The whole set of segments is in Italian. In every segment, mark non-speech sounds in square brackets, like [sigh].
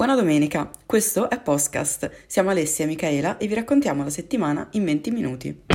Buona domenica, questo è Postcast. Siamo Alessia e Michaela e vi raccontiamo la settimana in 20 minuti.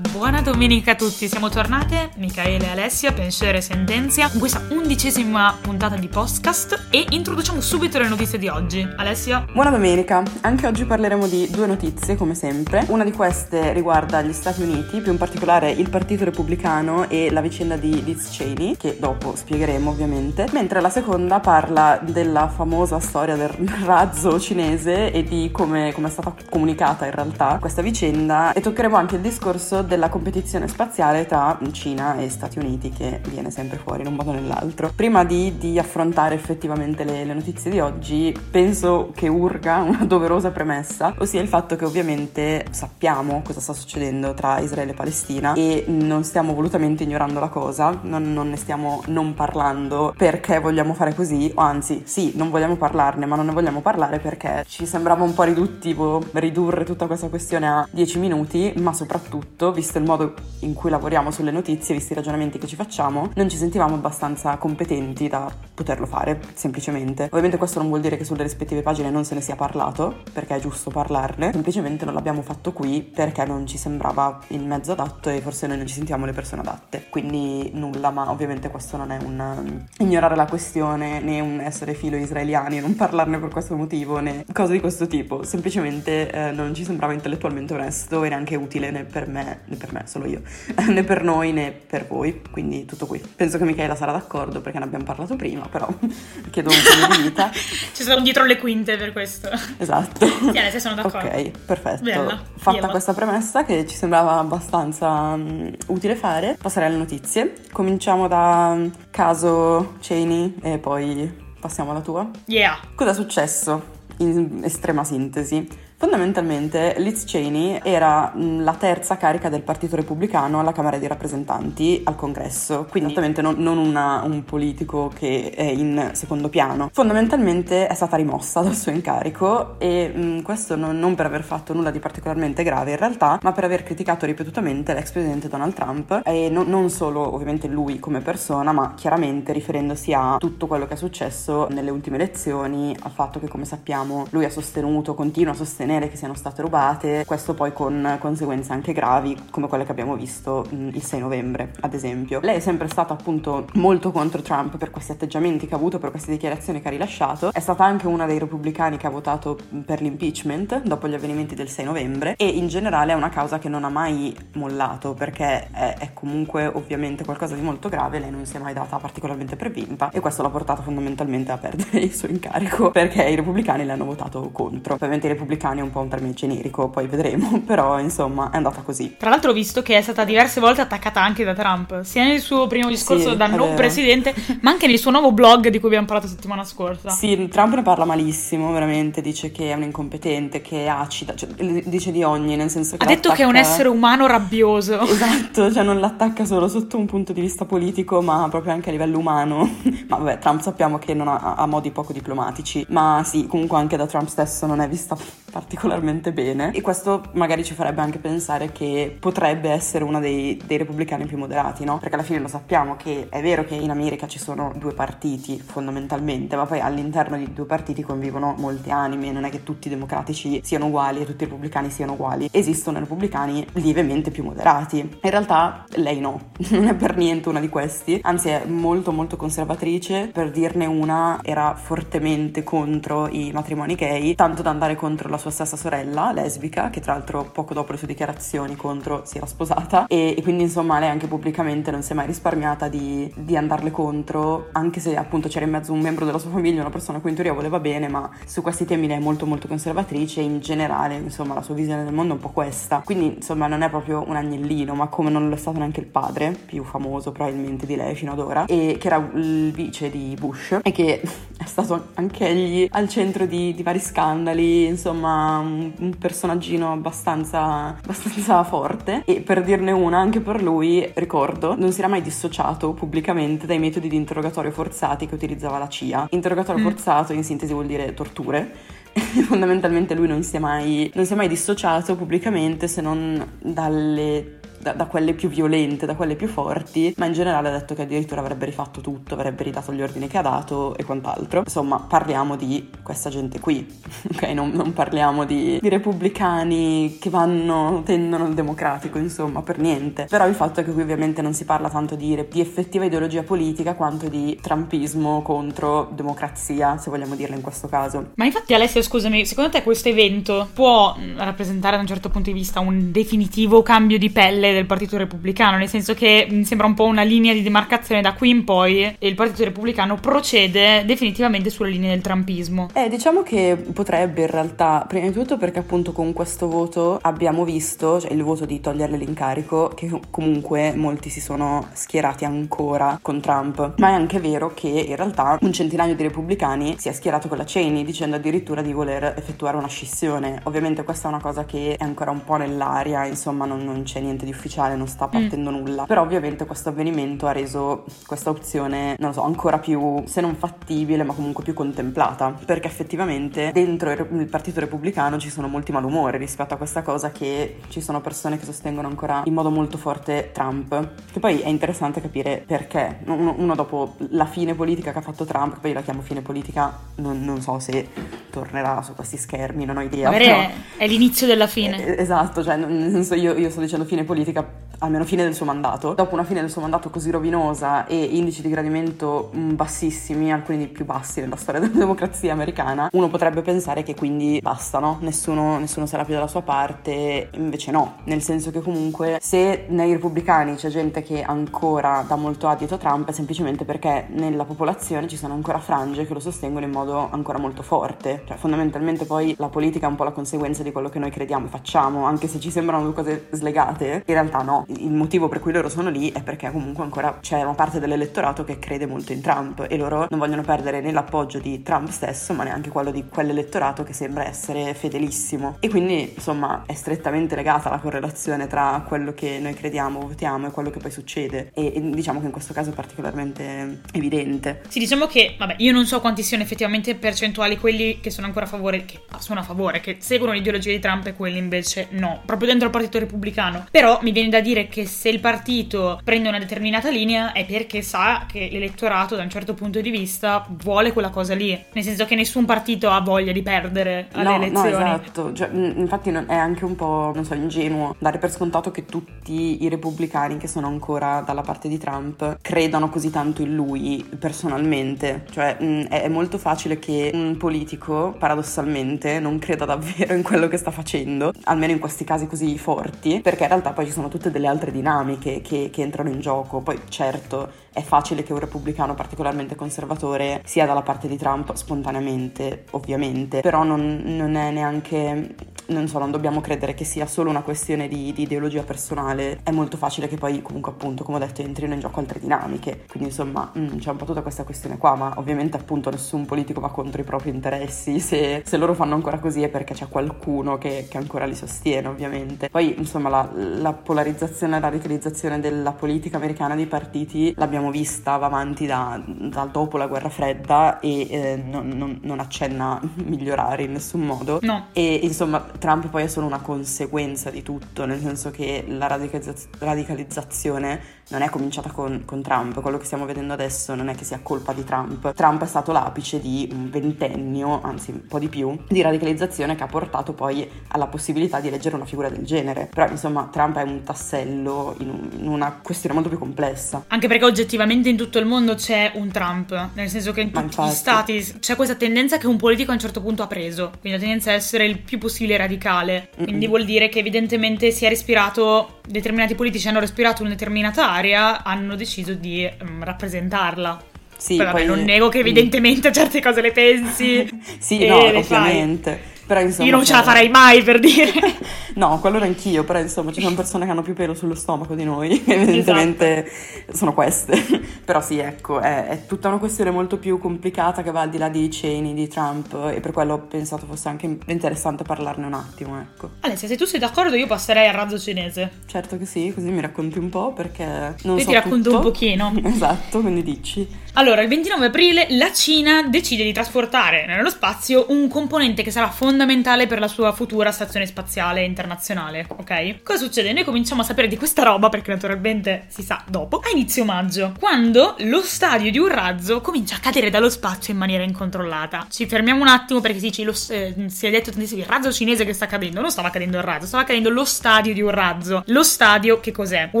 Buona domenica a tutti, siamo tornate, Michaele e Alessia, Pensiero e Sentenzia, in questa undicesima puntata di podcast e introduciamo subito le notizie di oggi. Alessia? Buona domenica, anche oggi parleremo di due notizie come sempre. Una di queste riguarda gli Stati Uniti, più in particolare il Partito Repubblicano e la vicenda di Liz Cheney, che dopo spiegheremo ovviamente, mentre la seconda parla della famosa storia del [laughs] razzo cinese e di come, come è stata comunicata in realtà questa vicenda e toccheremo anche il discorso della la competizione spaziale tra Cina e Stati Uniti che viene sempre fuori in un modo o nell'altro. Prima di, di affrontare effettivamente le, le, notizie di oggi, penso che urga una doverosa premessa, ossia il fatto che ovviamente sappiamo cosa sta succedendo tra Israele e Palestina e non stiamo volutamente ignorando la cosa, non, non ne stiamo non parlando perché vogliamo fare così, o anzi sì, non vogliamo parlarne, ma non ne vogliamo parlare perché ci sembrava un po' riduttivo ridurre tutta questa questione a 10 minuti, ma soprattutto, visto visto il modo in cui lavoriamo sulle notizie, visti i ragionamenti che ci facciamo, non ci sentivamo abbastanza competenti da poterlo fare, semplicemente. Ovviamente questo non vuol dire che sulle rispettive pagine non se ne sia parlato, perché è giusto parlarne, semplicemente non l'abbiamo fatto qui perché non ci sembrava il mezzo adatto e forse noi non ci sentiamo le persone adatte. Quindi nulla, ma ovviamente questo non è un um, ignorare la questione, né un essere filo israeliani, non parlarne per questo motivo, né cose di questo tipo. Semplicemente eh, non ci sembrava intellettualmente onesto e neanche utile né per me né per per me, solo io, [laughs] né per noi né per voi, quindi tutto qui. Penso che Michaela sarà d'accordo perché ne abbiamo parlato prima, però [laughs] chiedo un po' di vita. [laughs] Ci sono dietro le quinte per questo. Esatto. Sì, se sono d'accordo. Ok, perfetto. Bella, Fatta Bella. questa premessa che ci sembrava abbastanza um, utile fare, passerei alle notizie. Cominciamo da um, caso Cheney e poi passiamo alla tua. Yeah. Cosa è successo? In estrema sintesi. Fondamentalmente Liz Cheney era la terza carica del Partito Repubblicano alla Camera dei Rappresentanti al Congresso, quindi esattamente non, non una, un politico che è in secondo piano. Fondamentalmente è stata rimossa dal suo incarico e mh, questo non, non, per aver fatto nulla di particolarmente grave in realtà, ma per aver criticato ripetutamente l'ex presidente Donald Trump e non, non solo ovviamente lui come persona, ma chiaramente riferendosi a tutto quello che è successo nelle ultime elezioni, al fatto che come sappiamo lui ha sostenuto, continua a sostenere sostenere che siano state rubate, questo poi con conseguenze anche gravi come quelle che abbiamo visto il 6 novembre, ad esempio. Lei è sempre stata appunto molto contro Trump per questi atteggiamenti che ha avuto, per queste dichiarazioni che ha rilasciato, è stata anche una dei repubblicani che ha votato per l'impeachment dopo gli avvenimenti del 6 novembre e in generale è una causa che non ha mai mollato perché è, è comunque ovviamente qualcosa di molto grave, lei non si è mai data particolarmente per vinta e questo l'ha portato fondamentalmente a perdere [laughs] il suo incarico perché i repubblicani le hanno votato contro. Ovviamente i repubblicani un po' un termine generico, poi vedremo, [laughs] però insomma è andata così. Tra l'altro ho visto che è stata diverse volte attaccata anche da Trump, sia nel suo primo discorso sì, da non vero. presidente, ma anche nel suo nuovo blog di cui abbiamo parlato settimana scorsa. Sì, Trump ne parla malissimo, veramente, dice che è un incompetente, che è acida, cioè, dice di ogni, nel senso che... Ha detto che è un essere umano rabbioso. Esatto, [laughs] cioè non l'attacca solo sotto un punto di vista politico, ma proprio anche a livello umano. [laughs] ma vabbè, Trump sappiamo che non ha, ha modi poco diplomatici, ma sì, comunque anche da Trump stesso non è vista particolarmente bene. E questo magari ci farebbe anche pensare che potrebbe essere uno dei, dei, repubblicani più moderati, no? Perché alla fine lo sappiamo che è vero che in America ci sono due partiti fondamentalmente, ma poi all'interno di due partiti convivono molte anime, non è che tutti i democratici siano uguali e tutti i repubblicani siano uguali, esistono repubblicani lievemente più moderati. In realtà lei no, [laughs] non è per niente una di questi, anzi è molto molto conservatrice, per dirne una era fortemente contro i matrimoni gay, tanto da andare contro la sua stessa sorella, lesbica, che tra l'altro poco dopo le sue dichiarazioni contro si era sposata e, e quindi insomma lei anche pubblicamente non si è mai risparmiata di, di, andarle contro, anche se appunto c'era in mezzo un membro della sua famiglia, una persona a cui in teoria voleva bene, ma su questi temi lei è molto molto conservatrice in generale insomma la sua visione del mondo è un po' questa. Quindi insomma non è proprio un agnellino, ma come non lo è stato neanche il padre, più famoso probabilmente di lei fino ad ora, e che era il vice di Bush e che [laughs] è stato anche egli al centro di, di vari scandali, insomma un, un personaggino abbastanza, abbastanza forte e per dirne una anche per lui ricordo non si era mai dissociato pubblicamente dai metodi di interrogatorio forzati che utilizzava la CIA. Interrogatorio mm. forzato in sintesi vuol dire torture [laughs] fondamentalmente lui non si, mai, non si è mai dissociato pubblicamente se non dalle da, da, quelle più violente, da quelle più forti, ma in generale ha detto che addirittura avrebbe rifatto tutto, avrebbe ridato gli ordini che ha dato e quant'altro. Insomma, parliamo di questa gente qui, [laughs] ok? Non, non parliamo di, di, repubblicani che vanno, tendono al democratico, insomma, per niente. Però il fatto è che qui ovviamente non si parla tanto di, di effettiva ideologia politica quanto di trumpismo contro democrazia, se vogliamo dirla in questo caso. Ma infatti Alessia, scusami, secondo te questo evento può rappresentare da un certo punto di vista un definitivo cambio di pelle del Partito Repubblicano? Nel senso che mi sembra un po' una linea di demarcazione da qui in poi e il Partito Repubblicano procede definitivamente sulla linea del trumpismo. Eh, diciamo che potrebbe in realtà, prima di tutto perché appunto con questo voto abbiamo visto, cioè il voto di toglierle l'incarico, che comunque molti si sono schierati ancora con Trump, ma è anche vero che in realtà un centinaio di repubblicani si è schierato con la Cheney dicendo addirittura di voler effettuare una scissione. Ovviamente questa è una cosa che è ancora un po' nell'aria, insomma non, non c'è niente di ufficiale, non sta mm. partendo mm. nulla, però ovviamente questo avvenimento ha reso questa opzione, non lo so, ancora più, se non fattibile, ma comunque più contemplata, perché effettivamente dentro il Partito Repubblicano ci sono molti malumori rispetto a questa cosa che ci sono persone che sostengono ancora in modo molto forte Trump, che poi è interessante capire perché. Uno, uno dopo la fine politica che ha fatto Trump, poi io la chiamo fine politica, non, non so se tornerà su questi schermi, non ho idea. Magari però... è, l'inizio della fine. Eh, esatto, cioè nel senso io, io sto dicendo fine politica almeno fine del suo mandato. Dopo una fine del suo mandato così rovinosa e indici di gradimento mm, bassissimi, alcuni dei più bassi nella storia [laughs] della democrazia americana, uno potrebbe pensare che quindi basta, no? Nessuno, nessuno sarà più dalla sua parte, invece no, nel senso che comunque se nei repubblicani c'è gente che ancora dà molto adito a Trump è semplicemente perché nella popolazione ci sono ancora frange che lo sostengono in modo ancora molto forte, cioè fondamentalmente poi la politica è un po' la conseguenza di quello che noi crediamo e facciamo, anche se ci sembrano due cose slegate, in realtà no, il motivo per cui loro sono lì è perché comunque ancora c'è una parte dell'elettorato che crede molto in Trump e loro non vogliono perdere né l'appoggio di Trump stesso ma neanche quello di quell'elettorato che sembra essere fedelissimo e quindi insomma è strettamente legata la correlazione tra quello che noi crediamo, votiamo e quello che poi succede e, e diciamo che in questo caso è particolarmente evidente. Sì, diciamo che vabbè, io non so quanti siano effettivamente percentuali quelli che sono ancora a favore, che sono a favore, che seguono l'ideologia di Trump e quelli invece no, proprio dentro il Partito Repubblicano. Però mi viene da dire che se il partito prende una determinata linea è perché sa che l'elettorato da un certo punto di vista vuole quella cosa lì, nel senso che nessun partito ha voglia di perdere alle no, elezioni. No, esatto, cioè, infatti è anche un po', non so, ingenuo dare per scontato che tutti i repubblicani che sono ancora dalla parte di Trump credano così tanto in lui personalmente, cioè è molto facile che un politico paradossalmente non creda davvero in quello che sta facendo, almeno in questi casi così forti, perché in realtà poi ci sono tutte delle altre dinamiche che, che entrano in gioco. Poi certo è facile che un repubblicano particolarmente conservatore sia dalla parte di Trump spontaneamente, ovviamente, però non, non è neanche non so, non dobbiamo credere che sia solo una questione di, di, ideologia personale, è molto facile che poi comunque appunto, come ho detto, entrino in gioco altre dinamiche, quindi insomma mh, mm, c'è un po' tutta questa questione qua, ma ovviamente appunto nessun politico va contro i propri interessi, se, se loro fanno ancora così è perché c'è qualcuno che, che ancora li sostiene ovviamente. Poi insomma la, la polarizzazione e la radicalizzazione della politica americana dei partiti l'abbiamo vista, va avanti da, da dopo la guerra fredda e eh, non, non, non, accenna a [laughs] migliorare in nessun modo. No. E insomma Trump poi è solo una conseguenza di tutto, nel senso che la radicalizz- radicalizzazione non è cominciata con, con, Trump, quello che stiamo vedendo adesso non è che sia colpa di Trump. Trump è stato l'apice di un ventennio, anzi un po' di più, di radicalizzazione che ha portato poi alla possibilità di eleggere una figura del genere. Però insomma Trump è un tassello in, un, in una questione molto più complessa. Anche perché oggettivamente in tutto il mondo c'è un Trump, nel senso che in tutti gli stati c'è questa tendenza che un politico a un certo punto ha preso, quindi la tendenza è essere il più possibile radicale. Quindi vuol dire che evidentemente si è respirato, determinati politici hanno respirato una determinata area, hanno deciso di um, rappresentarla. Sì, poi, vabbè, poi... non nego che evidentemente [laughs] certe cose le pensi. [laughs] sì, no, ovviamente. Fai. Però, insomma, Io non ce la farei mai per dire. [laughs] no, quello neanch'io, però insomma ci sono persone che hanno più pelo sullo stomaco di noi, [laughs] evidentemente esatto. sono queste. [laughs] però sì, ecco, è, è, tutta una questione molto più complicata che va al di là di Cheney, di Trump e per quello ho pensato fosse anche interessante parlarne un attimo, ecco. Alessia, se tu sei d'accordo io passerei al razzo cinese. Certo che sì, così mi racconti un po' perché non io so ti racconto tutto. un pochino. esatto, quindi dici. Allora, il 29 aprile la Cina decide di trasportare nello spazio un componente che sarà fondamentale per la sua futura stazione spaziale internazionale, ok? Cosa succede? Noi cominciamo a sapere di questa roba, perché naturalmente si sa dopo, a inizio maggio, quando lo stadio di un razzo comincia a cadere dallo spazio in maniera incontrollata. Ci fermiamo un attimo perché si, dice, lo, eh, si è detto tantissimo il razzo cinese che sta cadendo, non stava cadendo il razzo, stava cadendo lo stadio di un razzo. Lo stadio che cos'è? Un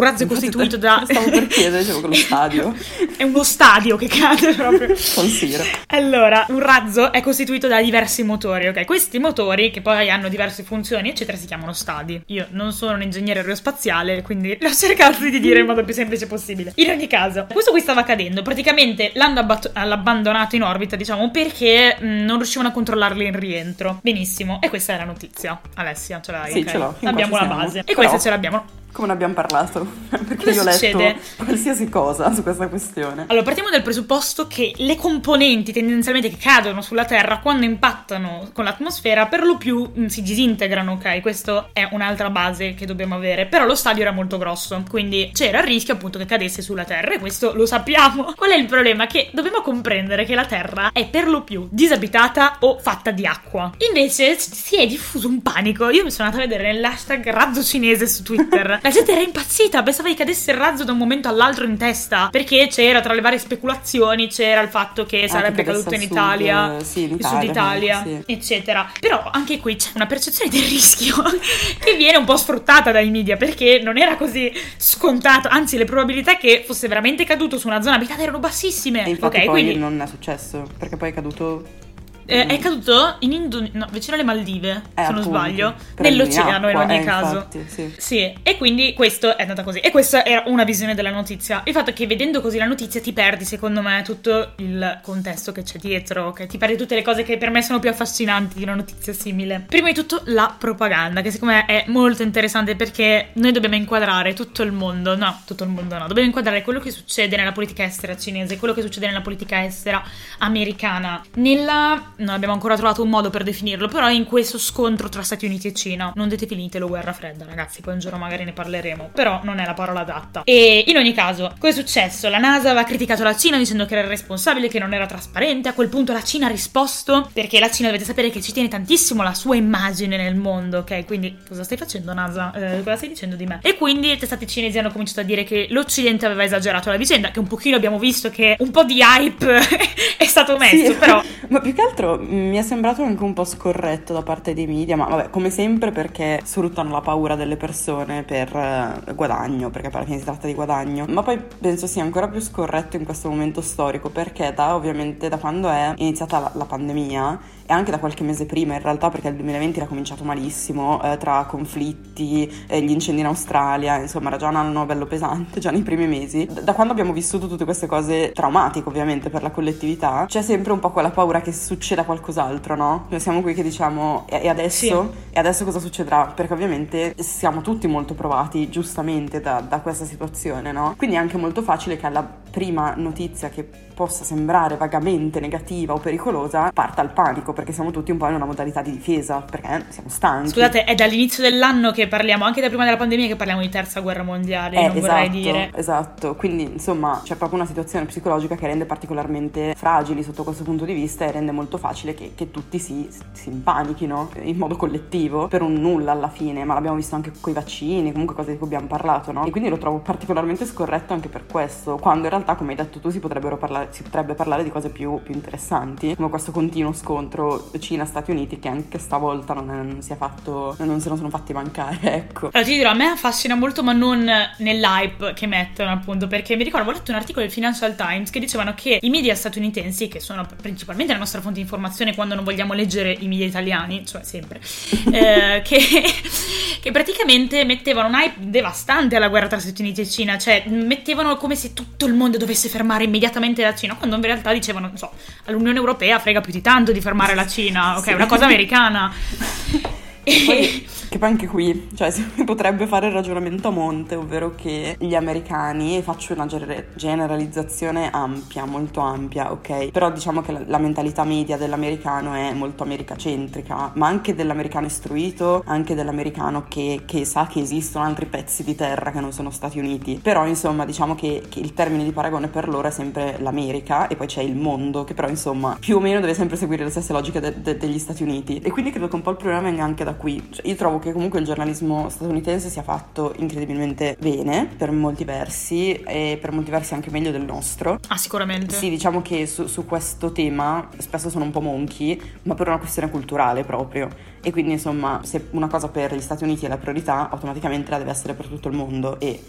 razzo costituito da... Stavo per chiedere, dicevo che lo stadio. [laughs] è uno stadio che cade [laughs] proprio. Considero. Allora, un razzo è costituito da diversi motori, ok? Questi motori, che poi hanno diverse funzioni, eccetera, si chiamano stadi. Io non sono un ingegnere aerospaziale, quindi [laughs] l'ho cercato di dire in modo più semplice possibile. In ogni caso, questo qui stava cadendo. Praticamente l'hanno abbat- abbandonato in orbita, diciamo, perché mh, non riuscivano a controllarlo in rientro. Benissimo. E questa è la notizia. Alessia, ce l'hai? Sì, okay. ce l'ho. Abbiamo la base. E questa ce l'abbiamo. Come ne abbiamo parlato? [laughs] Perché Cosa io ho succede? letto qualsiasi cosa su questa questione. Allora, partiamo dal presupposto che le componenti tendenzialmente che cadono sulla Terra quando impattano con l'atmosfera per lo più mh, si disintegrano, ok? Questo è un'altra base che dobbiamo avere. Però lo stadio era molto grosso, quindi c'era il rischio appunto che cadesse sulla Terra e questo lo sappiamo. [laughs] Qual è il problema? Che dobbiamo comprendere che la Terra è per lo più disabitata o fatta di acqua. Invece si è diffuso un panico. Io mi sono andata a vedere nell'hashtag razzo cinese su Twitter. [laughs] La gente era impazzita, pensava che cadesse il razzo da un momento all'altro in testa, perché c'era tra le varie speculazioni c'era il fatto che sarebbe che caduto in cadesse Italia, al sud, sì, in Italia, sud Italia, sì. eccetera. Però anche qui c'è una percezione del rischio [laughs] che viene un po' sfruttata dai media, perché non era così scontato, anzi le probabilità che fosse veramente caduto su una zona abitata erano bassissime. E infatti ok, poi quindi non è successo, perché poi è caduto... eh, è caduto in Indo- no, vicino alle Maldive, Eh, se non appunto, sbaglio, nell'oceano in ogni eh, caso. infatti, sì. Sì, e quindi questo è andata così. E questa era una visione della notizia. Il fatto è che vedendo così la notizia ti perdi, secondo me, tutto il contesto che c'è dietro, che ti perdi tutte le cose che per me sono più affascinanti di una notizia simile. Prima di tutto la propaganda, che secondo me è molto interessante perché noi dobbiamo inquadrare tutto il mondo, no, tutto il mondo no, dobbiamo inquadrare quello che succede nella politica estera cinese, quello che succede nella politica estera americana, nella... non abbiamo ancora trovato un modo per definirlo, però in questo scontro tra Stati Uniti e Cina. Non dite finitelo guerra fredda, ragazzi, poi un giorno magari ne parleremo, però non è la parola adatta. E in ogni caso, cosa è successo? La NASA aveva criticato la Cina dicendo che era responsabile, che non era trasparente. A quel punto la Cina ha risposto, perché la Cina dovete sapere che ci tiene tantissimo la sua immagine nel mondo, ok? Quindi cosa stai facendo NASA? Eh, cosa stai dicendo di me? E quindi i testati cinesi hanno cominciato a dire che l'Occidente aveva esagerato la vicenda, che un pochino abbiamo visto che un po' di hype [laughs] è stato messo, Sì, però... [laughs] Ma più che altro mh, mi è sembrato anche un po' scorretto da parte dei media, ma vabbè, come sempre perché sfruttano la paura delle persone per eh, guadagno, perché alla fine si tratta di guadagno. Ma poi penso sia ancora più scorretto in questo momento storico, perché da ovviamente da quando è iniziata la, la pandemia e anche da qualche mese prima in realtà, perché il 2020 era cominciato malissimo, eh, tra conflitti, eh, gli incendi in Australia, insomma era già un anno bello pesante, [laughs] già nei primi mesi. Da quando abbiamo vissuto tutte queste cose traumatiche ovviamente per la collettività, c'è sempre un po' quella paura che succeda qualcos'altro, no? Noi siamo qui che diciamo e, adesso? E adesso cosa succederà? Perché ovviamente siamo tutti molto provati giustamente da, da questa situazione, no? Quindi è anche molto facile che alla prima notizia che possa sembrare vagamente negativa o pericolosa parta il panico perché siamo tutti un po' in una modalità di difesa perché siamo stanchi. Scusate, è dall'inizio dell'anno che parliamo, anche da prima della pandemia, che parliamo di terza guerra mondiale, Eh, non esatto, vorrei dire. esatto, quindi insomma c'è proprio una situazione psicologica che rende particolarmente fragili sotto questo punto di vista e rende molto facile che, che tutti si, si impanichino in modo collettivo per un nulla alla fine, ma l'abbiamo visto anche con i vaccini, comunque cose di cui abbiamo parlato, no? E quindi lo trovo particolarmente scorretto anche per questo, quando in realtà come hai detto tu si, parlare, si potrebbe parlare di cose più, più interessanti, come questo continuo scontro Cina-Stati Uniti che anche stavolta non, è- non si è fatto, non se ne sono fatti mancare, [laughs] ecco. Allora, ti dirò, a me affascina molto, ma non nell'hype che mettono, appunto, perché mi ricordo, ho letto un articolo del Financial Times che dicevano che i media statunitensi, che sono principalmente la nostra fonte di informazione quando non vogliamo leggere i media italiani, cioè sempre, [laughs] eh, che, [laughs] che praticamente mettevano un hype devastante alla guerra tra Stati Uniti e Cina, cioè mettevano come se tutto il mondo dovesse fermare immediatamente la Cina, quando in realtà dicevano, non so, all'Unione Europea frega più di tanto di fermare la Cina, ok, Sì. è una cosa americana. [laughs] Poi, che poi anche qui, cioè, si [laughs] potrebbe fare il ragionamento a monte, ovvero che gli americani, e faccio una generalizzazione ampia, molto ampia, ok? Però diciamo che la, la mentalità media dell'americano è molto americacentrica, ma anche dell'americano istruito, anche dell'americano che, che, sa che esistono altri pezzi di terra che non sono Stati Uniti. Però, insomma, diciamo che, che il termine di paragone per loro è sempre l'America e poi c'è il mondo, che però, insomma, più o meno deve sempre seguire le stesse logiche de- de- degli Stati Uniti. E quindi credo che un po' il problema venga anche da qui. Cioè, io trovo che comunque il giornalismo statunitense sia fatto incredibilmente bene per molti versi e per molti versi anche meglio del nostro. Ah, sicuramente. Sì, diciamo che su, su questo tema spesso sono un po' monchi, ma per una questione culturale proprio. E quindi insomma, se una cosa per gli Stati Uniti è la priorità, automaticamente la deve essere per tutto il mondo e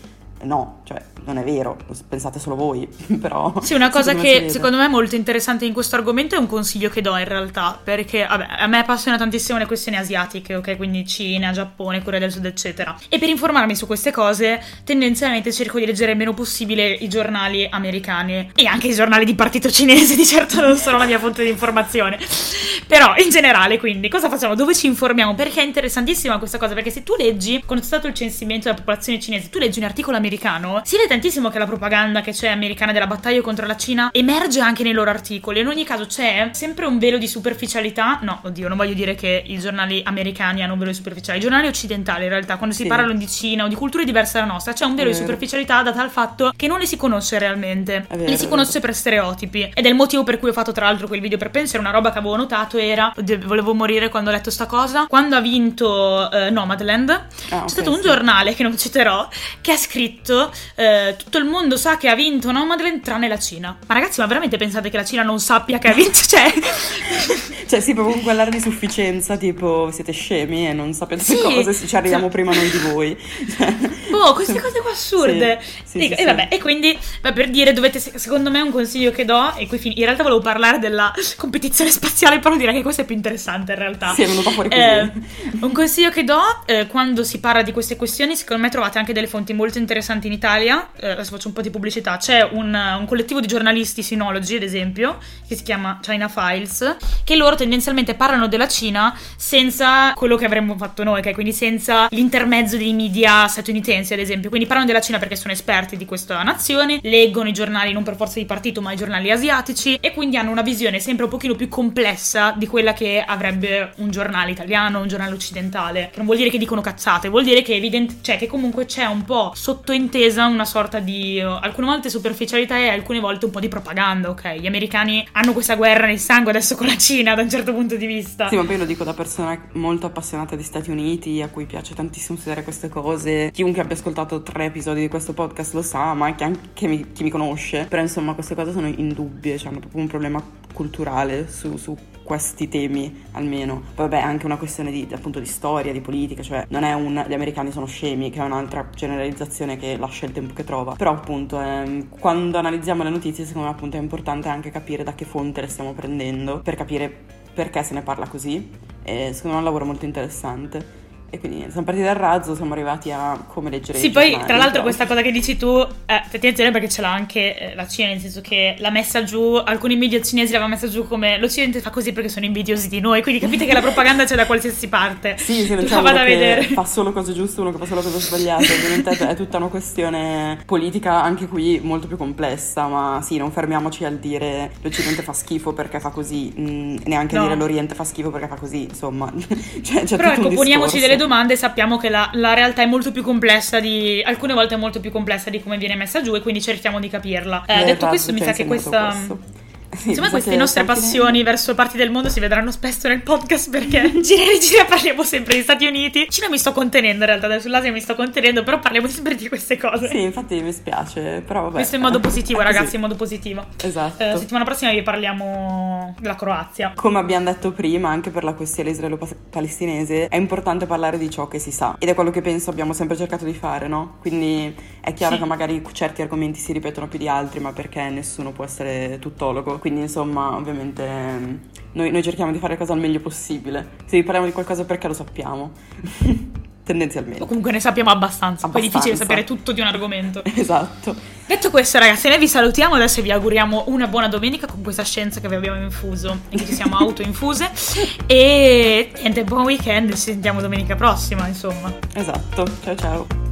no, cioè non è vero, pensate solo voi, [laughs] però... Sì, una cosa che secondo me è molto interessante in questo argomento è un consiglio che do in realtà, perché vabbè, a me appassiona tantissimo le questioni asiatiche, ok? Quindi Cina, Giappone, Corea del Sud, eccetera. E per informarmi su queste cose, tendenzialmente cerco di leggere il meno possibile i giornali americani e anche i giornali di partito cinese, di certo non sono la mia fonte di informazione. Però in generale, quindi, cosa facciamo? Dove ci informiamo? Perché è interessantissima questa cosa, perché se tu leggi, quando è stato il censimento della popolazione cinese, tu leggi un articolo americano, si vede tantissimo che la propaganda che c'è americana della battaglia contro la Cina emerge anche nei loro articoli. In ogni caso c'è sempre un velo di superficialità. No, oddio, non voglio dire che i giornali americani hanno un velo di superficialità. I giornali occidentali, in realtà, quando si sì. parlano di Cina o di culture diverse dalla nostra, c'è un velo di superficialità data dal fatto che non le si conosce realmente. Vero, le si conosce per stereotipi. Ed è il motivo per cui ho fatto, tra l'altro, quel video per pensare. Una roba che avevo notato era. Oddio, volevo morire quando ho letto sta cosa. Quando ha vinto uh, Nomadland, ah, c'è okay, stato un sì. giornale che non citerò che ha scritto. Uh, tutto il mondo sa che ha vinto Nomadland tranne la Cina. Ma ragazzi, ma veramente pensate che la Cina non sappia che ha vinto? [laughs] Cioè, [laughs] cioè sì, proprio con quell'area di sufficienza, tipo siete scemi e non sapete sì, cose, ci arriviamo prima noi di voi. [laughs] boh, queste cose qua assurde. Sì, sì, e, sì, e vabbè, e quindi, beh, per dire, dovete, secondo me un consiglio che do, e qui in realtà volevo parlare della competizione spaziale, però direi che questo è più interessante in realtà. Sì, è venuto fuori così. Eh, un consiglio che do, eh, quando si parla di queste questioni, secondo me trovate anche delle fonti molto interessanti in Italia, eh, adesso faccio un po' di pubblicità, c'è un, un collettivo di giornalisti sinologi, ad esempio, che si chiama China Files, che loro tendenzialmente parlano della Cina senza quello che avremmo fatto noi, okay? quindi senza l'intermezzo dei media statunitensi, ad esempio. Quindi parlano della Cina perché sono esperti di questa nazione, leggono i giornali non per forza di partito, ma i giornali asiatici e quindi hanno una visione sempre un pochino più complessa di quella che avrebbe un giornale italiano, un giornale occidentale. Che non vuol dire che dicono cazzate, vuol dire che evidente, cioè che comunque c'è un po' sottointesa una sorta di uh, alcune volte superficialità e alcune volte un po' di propaganda, ok? Gli americani hanno questa guerra nel sangue adesso con la Cina da un certo punto di vista. Sì, ma poi lo dico da persona molto appassionata di Stati Uniti, a cui piace tantissimo studiare queste cose. Chiunque abbia ascoltato tre episodi di questo podcast lo sa, ma anche, anche mi, chi mi conosce. Però insomma queste cose sono indubbie, cioè hanno proprio un problema culturale su, su questi temi almeno. Vabbè, è anche una questione di, appunto di storia, di politica, cioè non è un gli americani sono scemi, che è un'altra generalizzazione che lascia il tempo che trova. Però appunto ehm, quando analizziamo le notizie, secondo me appunto è importante anche capire da che fonte le stiamo prendendo per capire perché se ne parla così. E secondo me è un lavoro molto interessante. E quindi siamo partiti dal razzo, siamo arrivati a come leggere Sì, poi tra l'altro però. questa cosa che dici tu, eh, attenzione perché ce l'ha anche eh, la Cina, nel senso che l'ha messa giù, alcuni media cinesi l'avevano messa giù come l'Occidente fa così perché sono invidiosi di noi, quindi capite che la propaganda c'è da qualsiasi parte. Sì, se non c'è uno da vedere. fa solo cose giuste, uno che fa solo cose sbagliate, ovviamente è tutta una questione politica anche qui molto più complessa, ma sì, non fermiamoci al dire l'Occidente fa schifo perché fa così, mh, mm, neanche no. dire l'Oriente fa schifo perché fa così, insomma. [laughs] cioè, c'è Però ecco, poniamoci delle domande e sappiamo che la, la, realtà è molto più complessa di alcune volte è molto più complessa di come viene messa giù e quindi cerchiamo di capirla. Eh, detto questo, mi sa che questa questo. Sì, Insomma, queste nostre passioni verso parti del mondo si vedranno spesso nel podcast perché [laughs] gira e rigira parliamo sempre di Stati Uniti. Cina mi sto contenendo in realtà, sull'Asia mi sto contenendo, però parliamo sempre di queste cose. Sì, infatti mi spiace, però vabbè. Questo in modo positivo, [laughs] ragazzi, in modo positivo. Esatto. Eh, settimana prossima vi parliamo della Croazia. Come abbiamo detto prima, anche per la questione israelo-palestinese, è importante parlare di ciò che si sa. Ed è quello che penso abbiamo sempre cercato di fare, no? Quindi è chiaro sì. che magari certi argomenti si ripetono più di altri, ma perché nessuno può essere tuttologo. Quindi insomma ovviamente noi, noi cerchiamo di fare le cose al meglio possibile. Se vi parliamo di qualcosa perché lo sappiamo. [laughs] tendenzialmente. O comunque ne sappiamo abbastanza, abbastanza. poi è difficile sapere tutto di un argomento. [laughs] Esatto. Detto questo ragazzi, noi vi salutiamo, adesso vi auguriamo una buona domenica con questa scienza che vi abbiamo infuso e che ci siamo [laughs] autoinfuse e niente, buon weekend, ci sentiamo domenica prossima insomma. Esatto, ciao ciao.